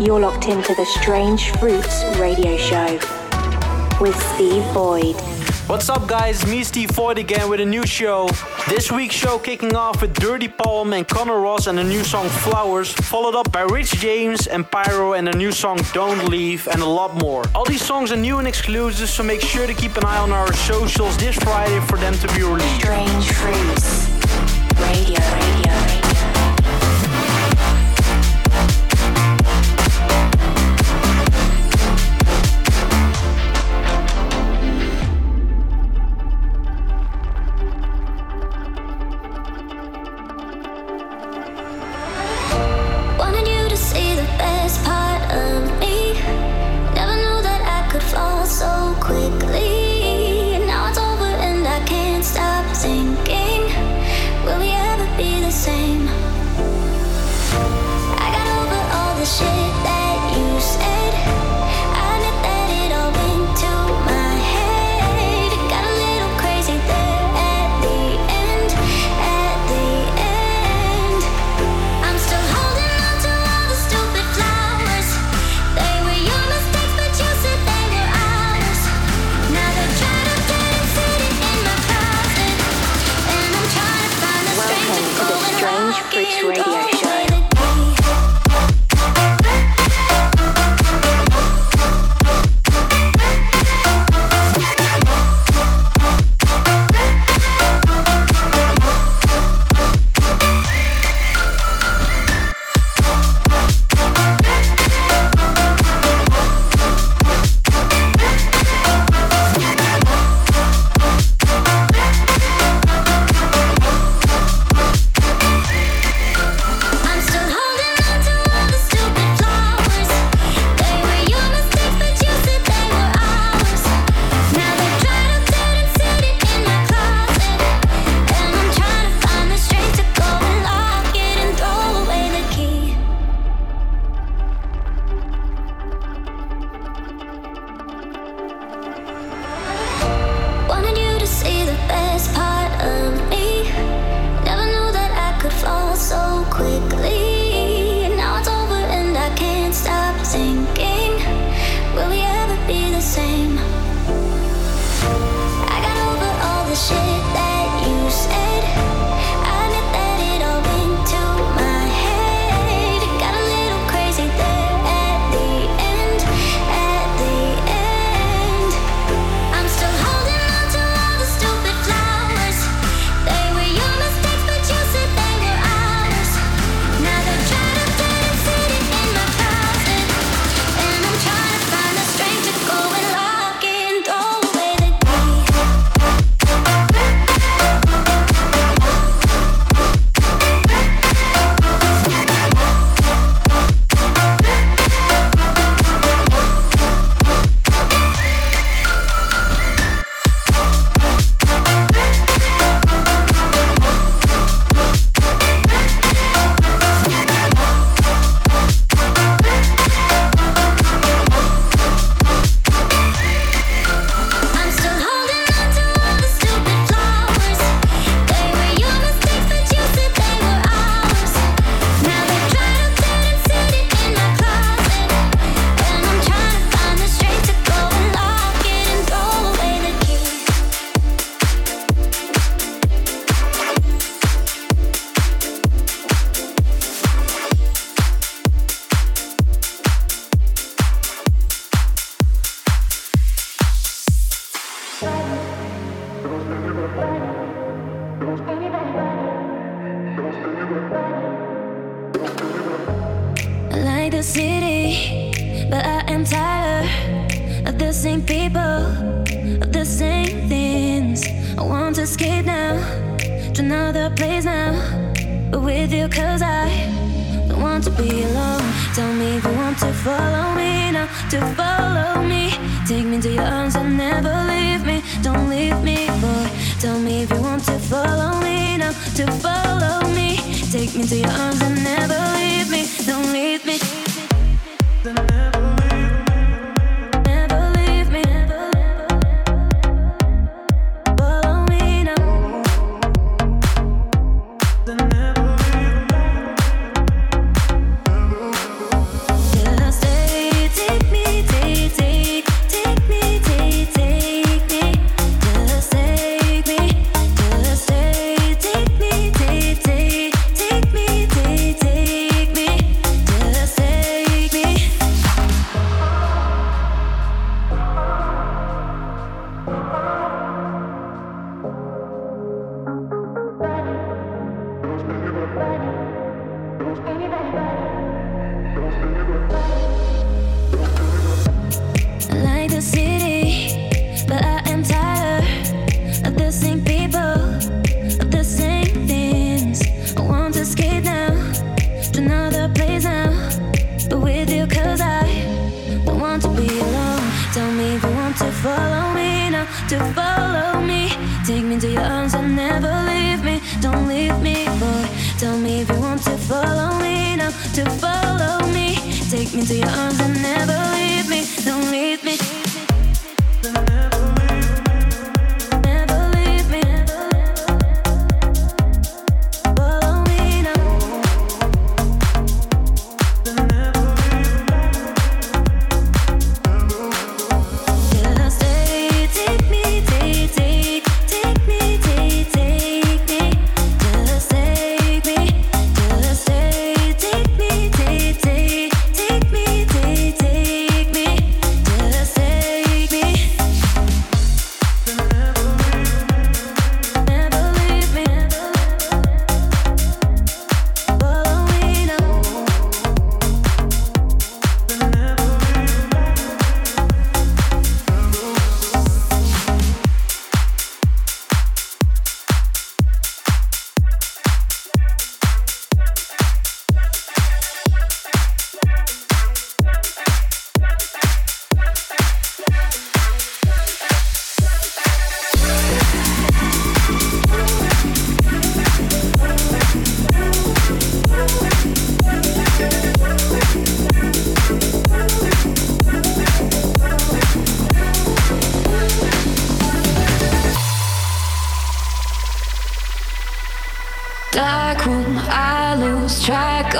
You're locked into the Strange Fruits radio show with Steve Void. What's up, guys? Me, Steve Void, again with a new show. This week's show kicking off with Dirty Palm and Connor Ross and the new song Flowers, followed up by Rich James and Pyro and the new song Don't Leave, and a lot more. All these songs are new and exclusive, so make sure to keep an eye on our socials this Friday for them to be released. Strange Fruits Radio.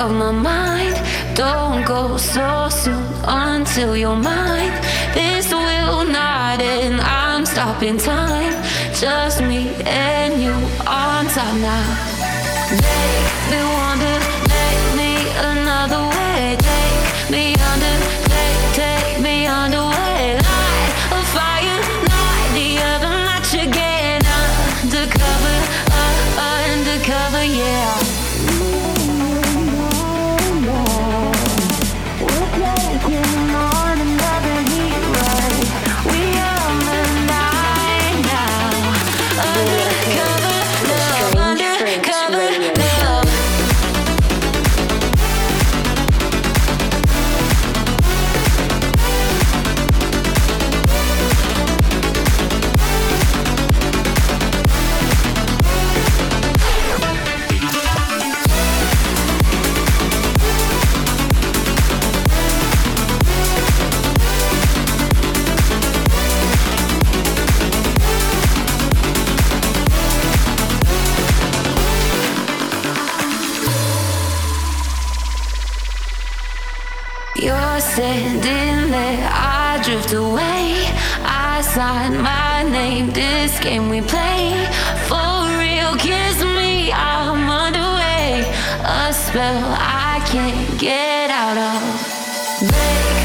of my mind. Don't go so soon until you're mine. This will not end. I'm stopping time. Just me and you on top now. Make me wonder, make me another way. Take me. ain't this game we play for real. Kiss me, I'm underway. A spell I can't get out of. Make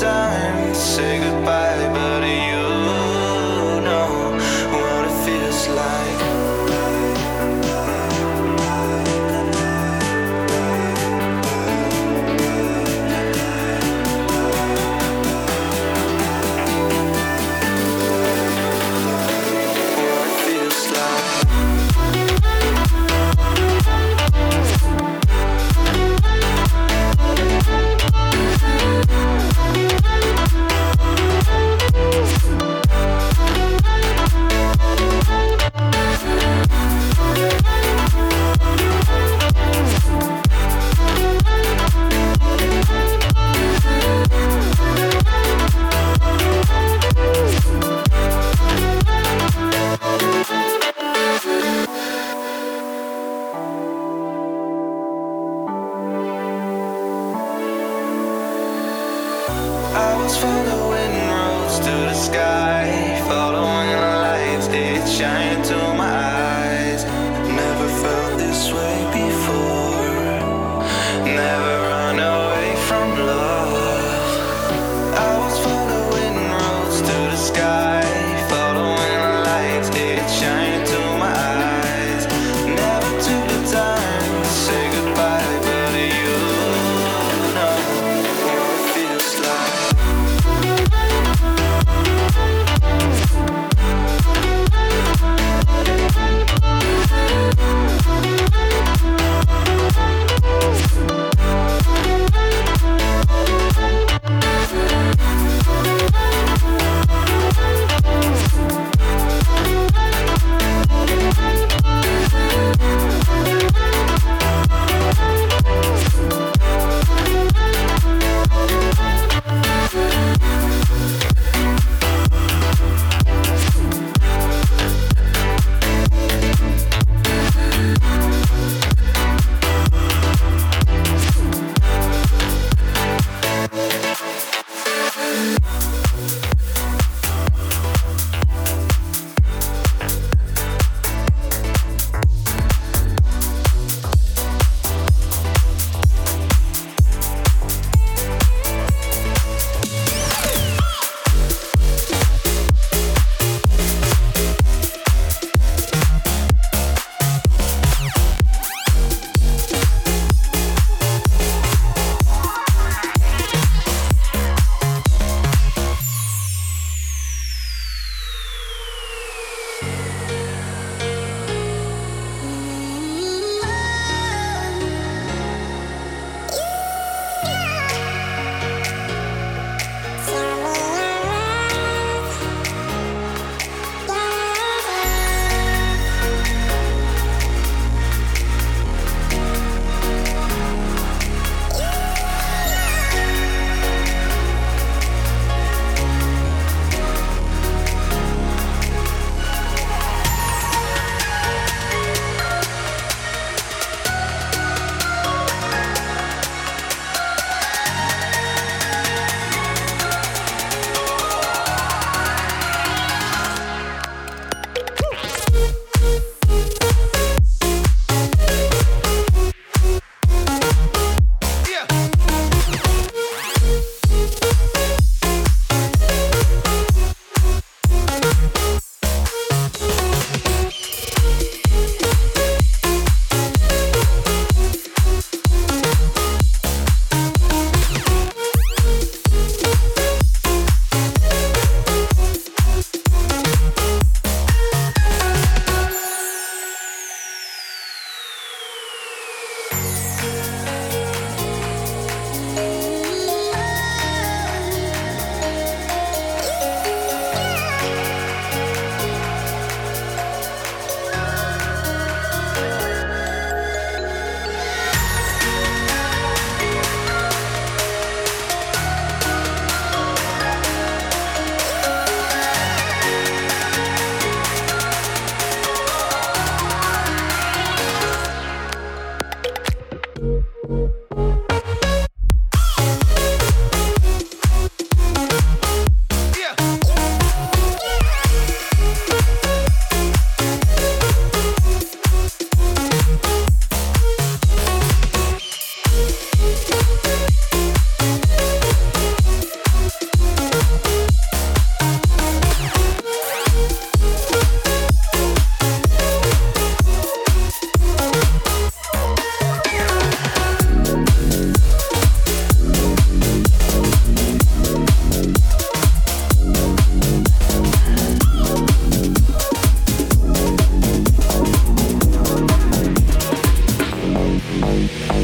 time say goodbye.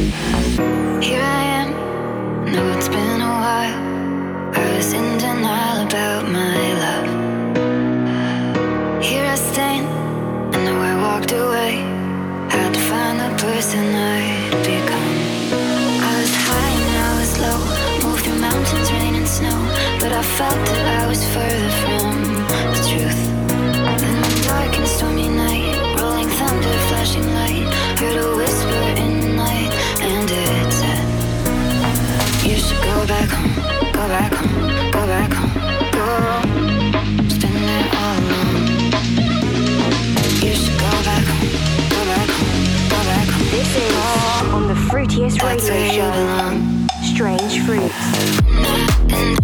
Radio. back home, go back home, go back home, go home. BTS Radio Show. Strange Fruits.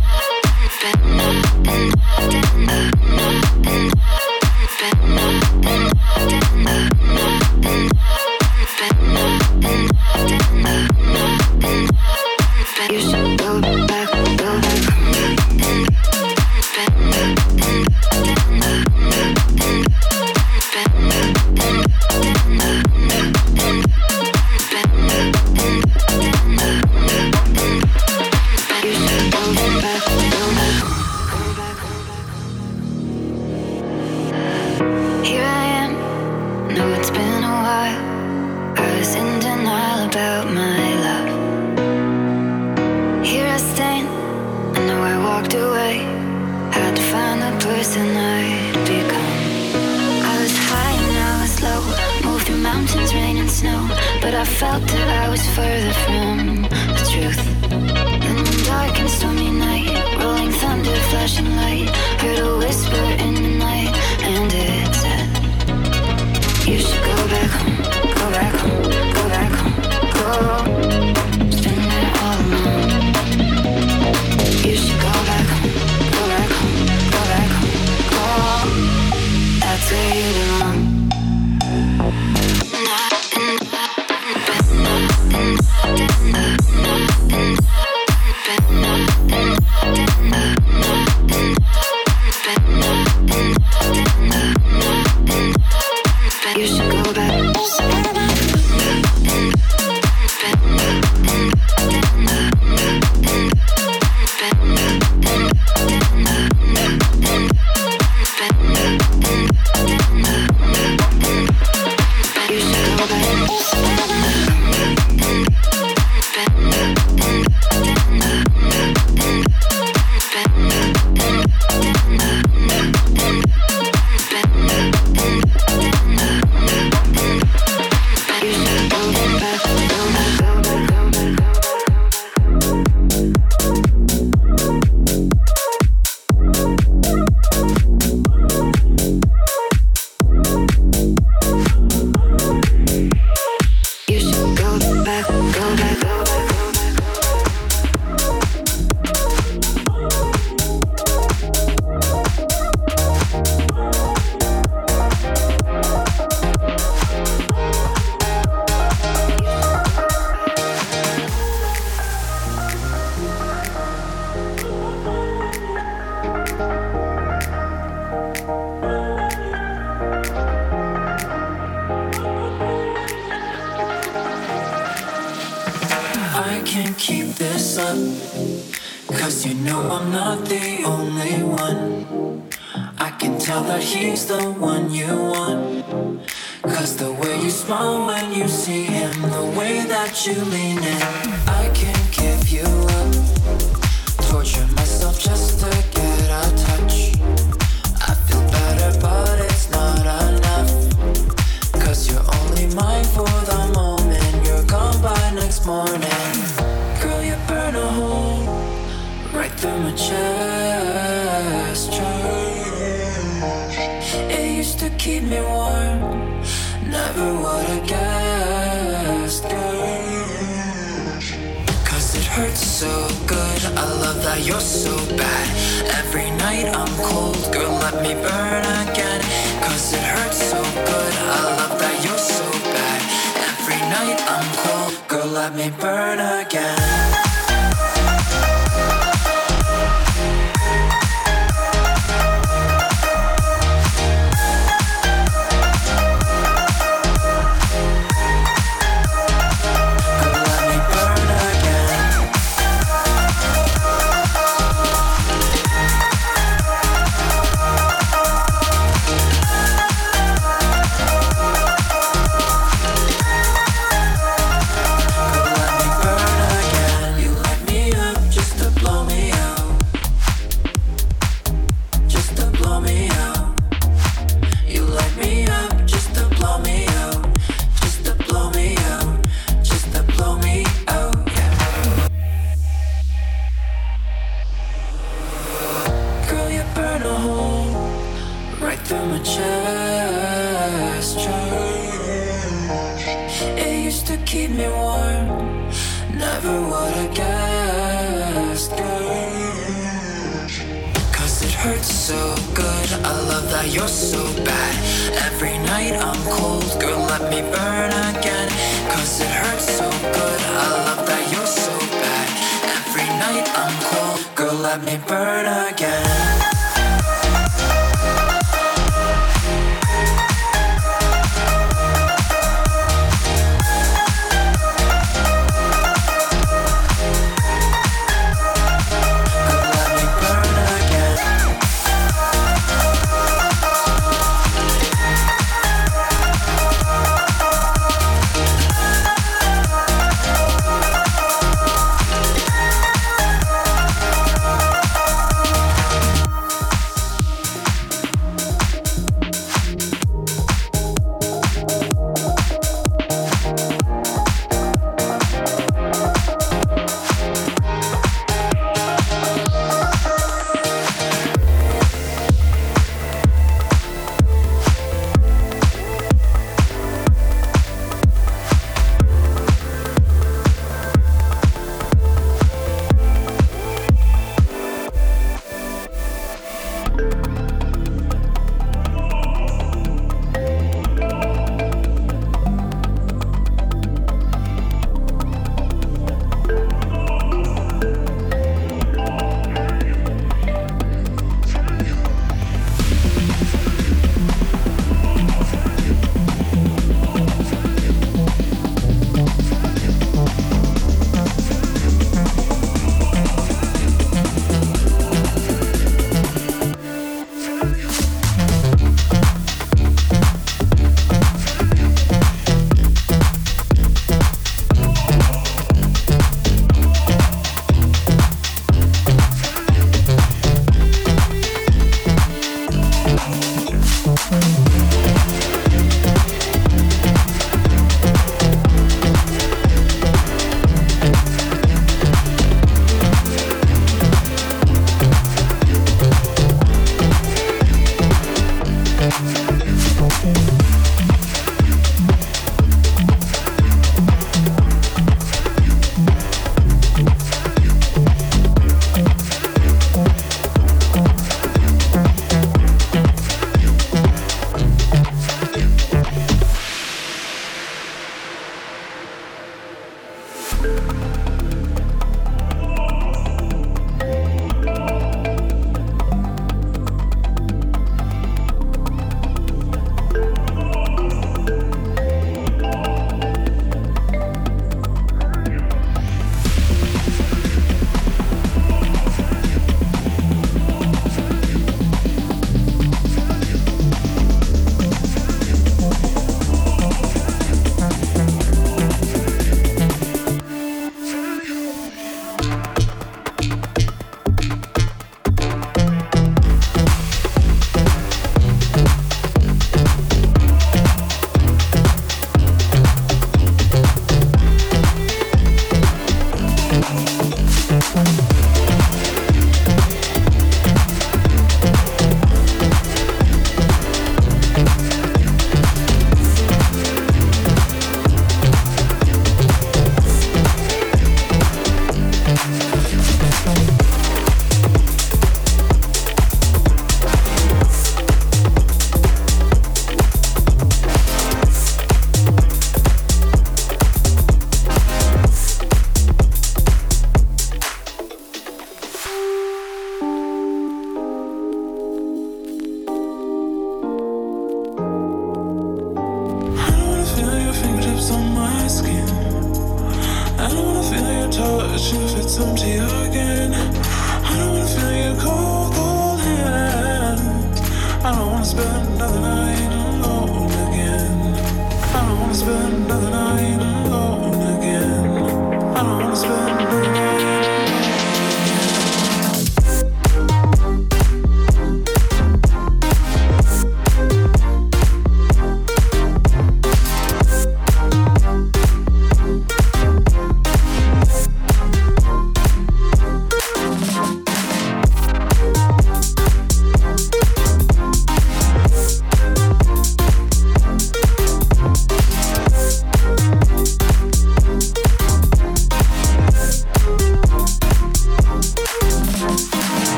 can't keep this up. Cause you know I'm not the only one. I can tell that he's the one you want. Cause the way you smile when you see him, the way that you lean in, I can't. you're so bad. Every night I'm cold, girl, let me burn again. Cause it hurts so good, I love that you're so bad. Every night I'm cold, girl, let me burn again. through my chest. It used to keep me warm, never would I guessed. Cause it hurts so good, I love that you're so bad. Every night I'm cold, girl, let me burn again. Cause it hurts so good, I love that you're so bad. Every night I'm cold, girl, let me burn again.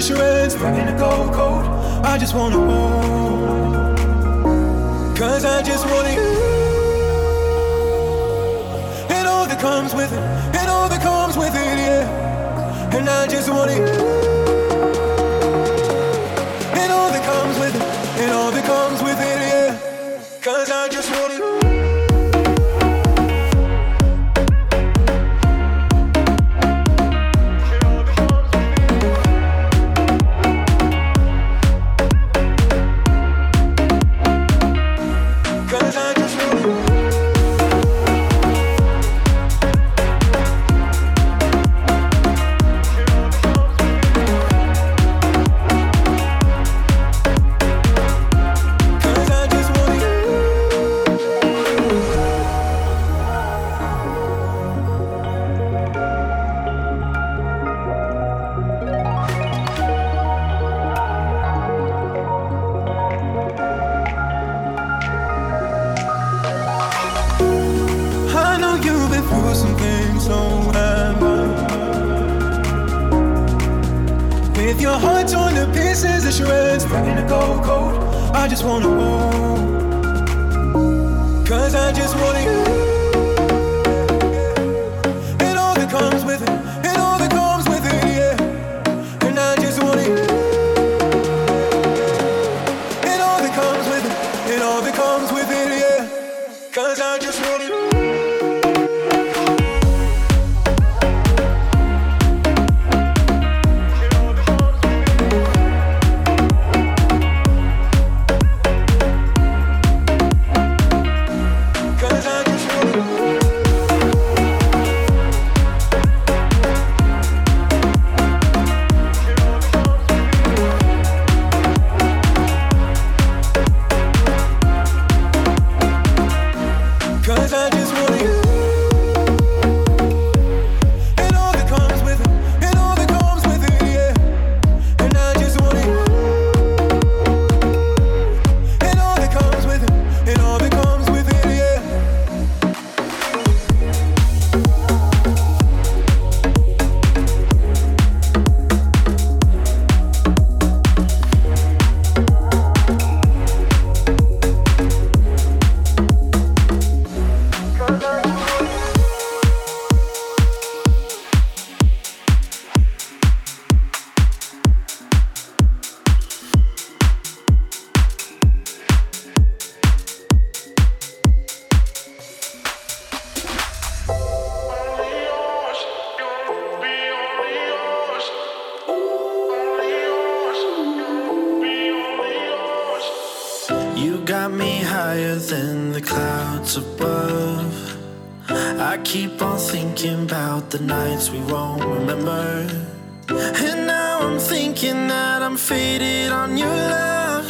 The. I just wanna hold. Cause I just want you. And all that comes with it, and all that comes with it, yeah. And I just want you. Cause I just wanted the nights we won't remember. And now I'm thinking that I'm faded on your love.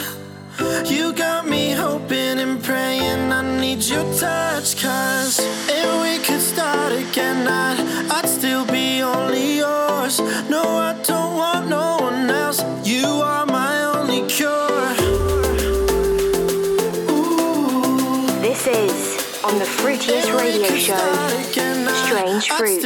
You got me hoping and praying I need your touch, cause if we could start again, I'd, I'd still be only yours. No, I don't want no one else. You are my only cure. Ooh. This is on the Fruitiest Radio Show. Strange Fruits.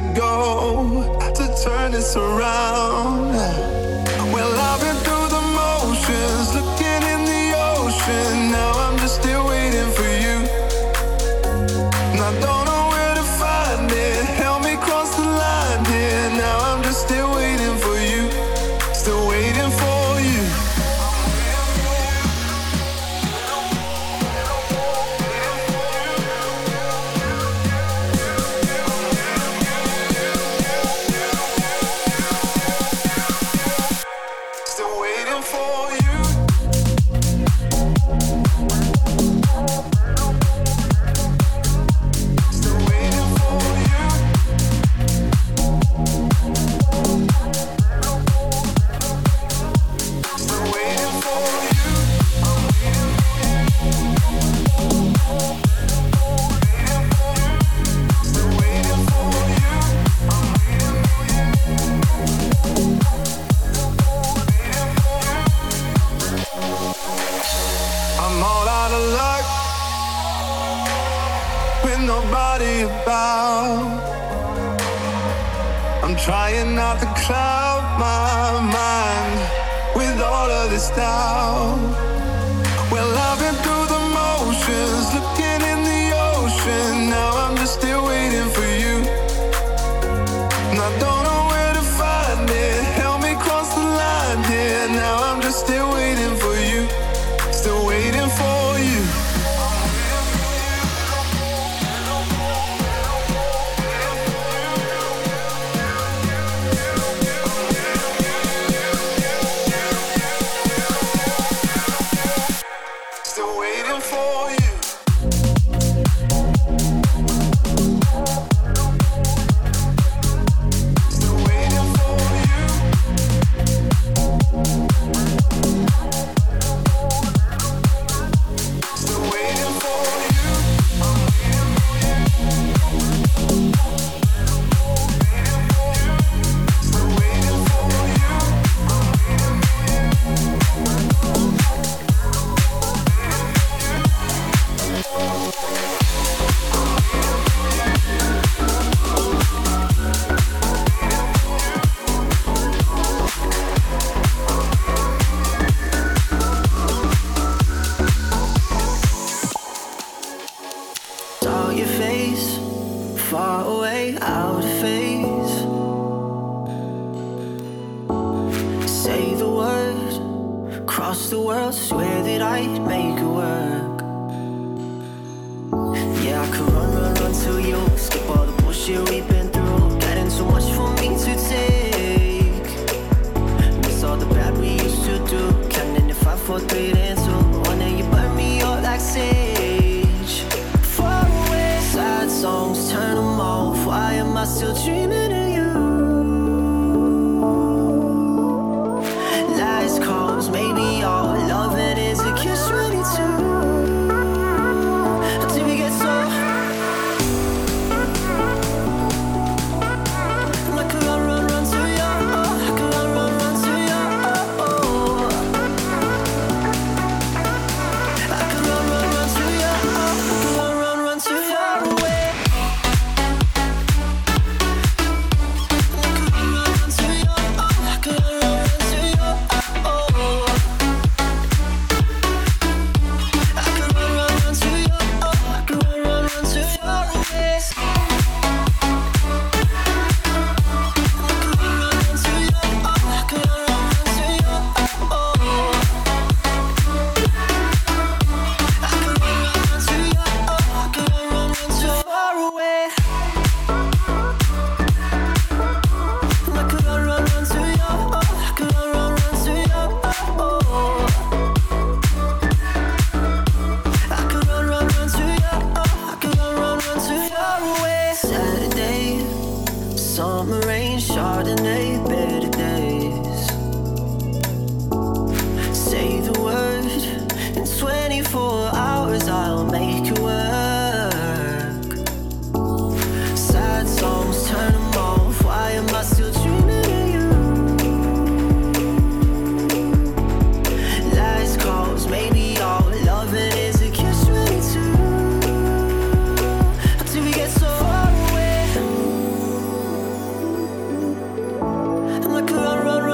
to go to turn this around. I'm trying not to cloud my mind with all of this doubt. Well, I've been through the motions, looking in the ocean now.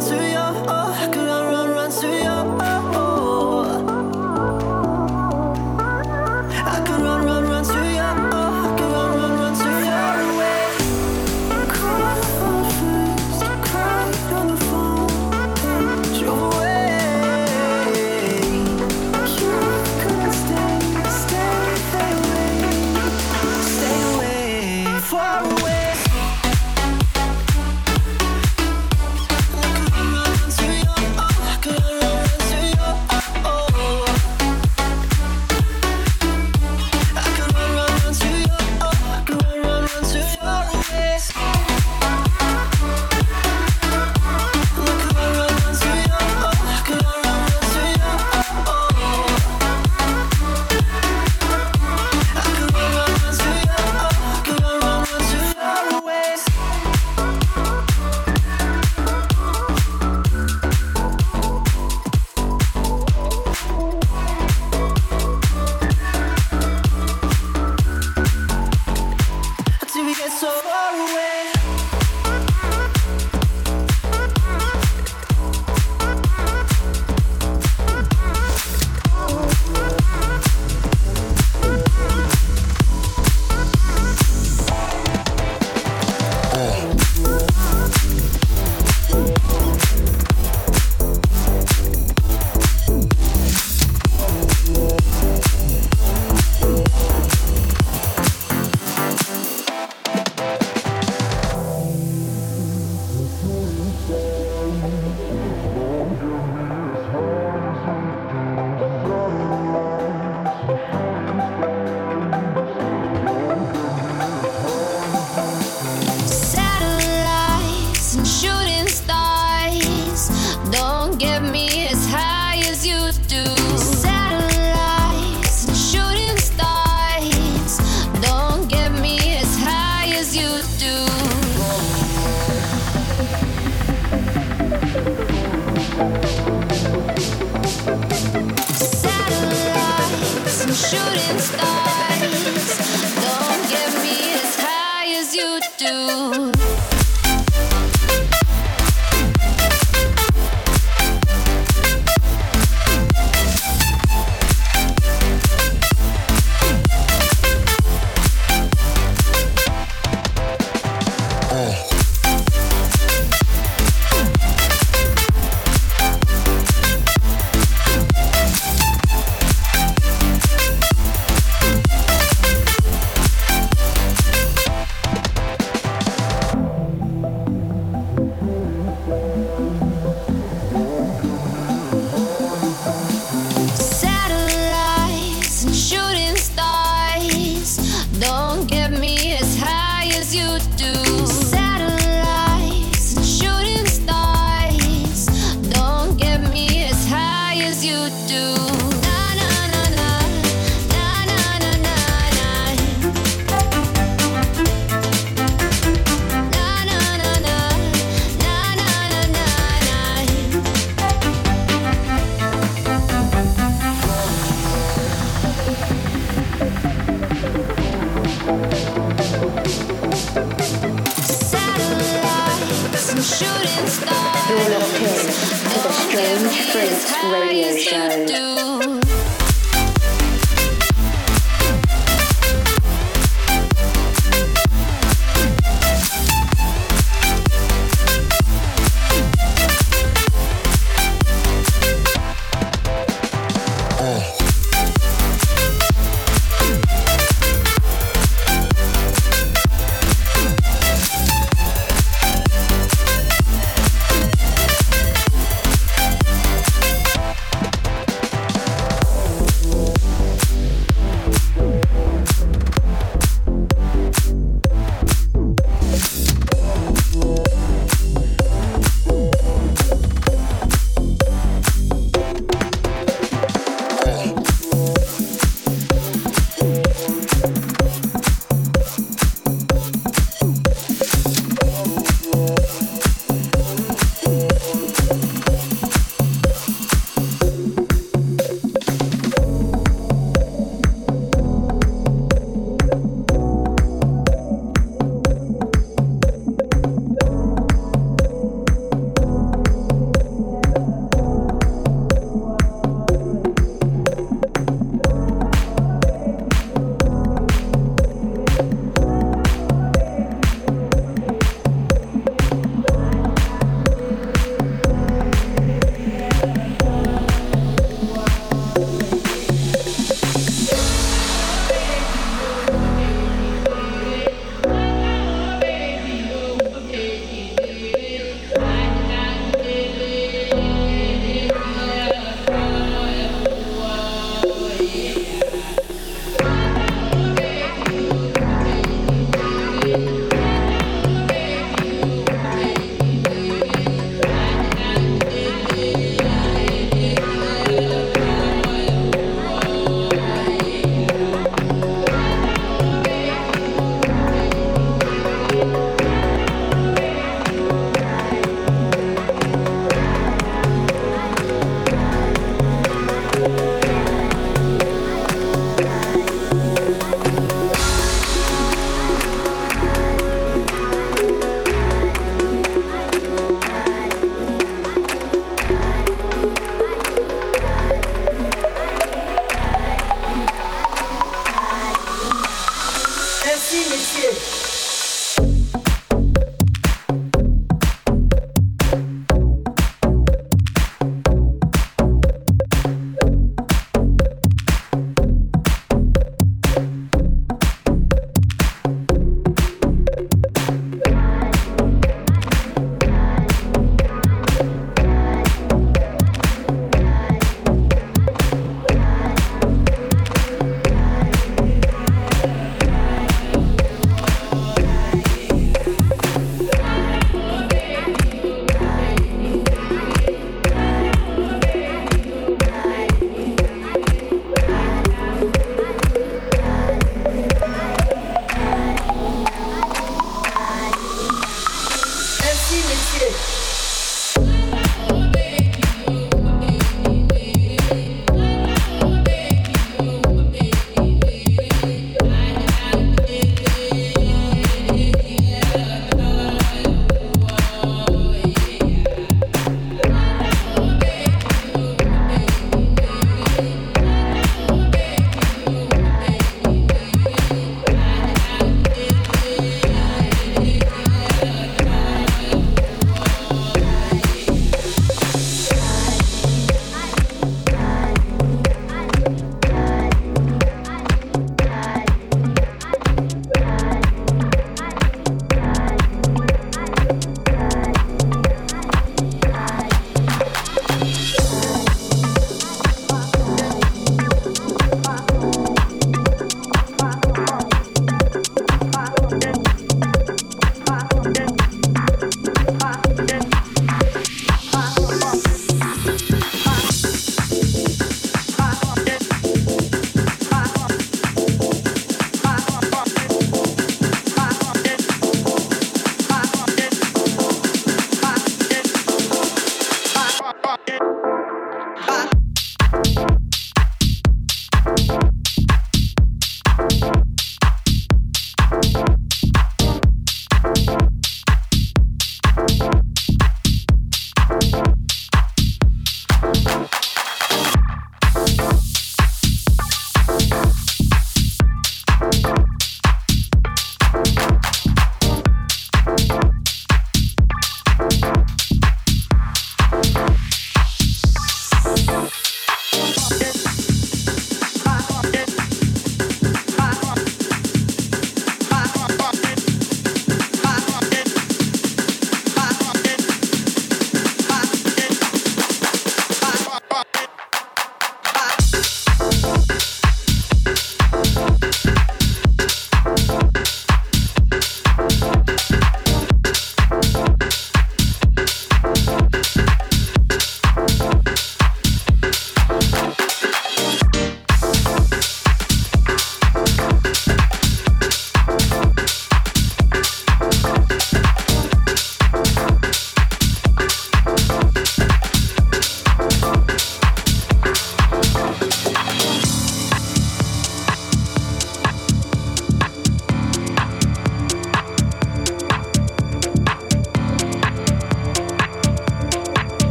to You're locked in to the Strange Fruits Radio Show.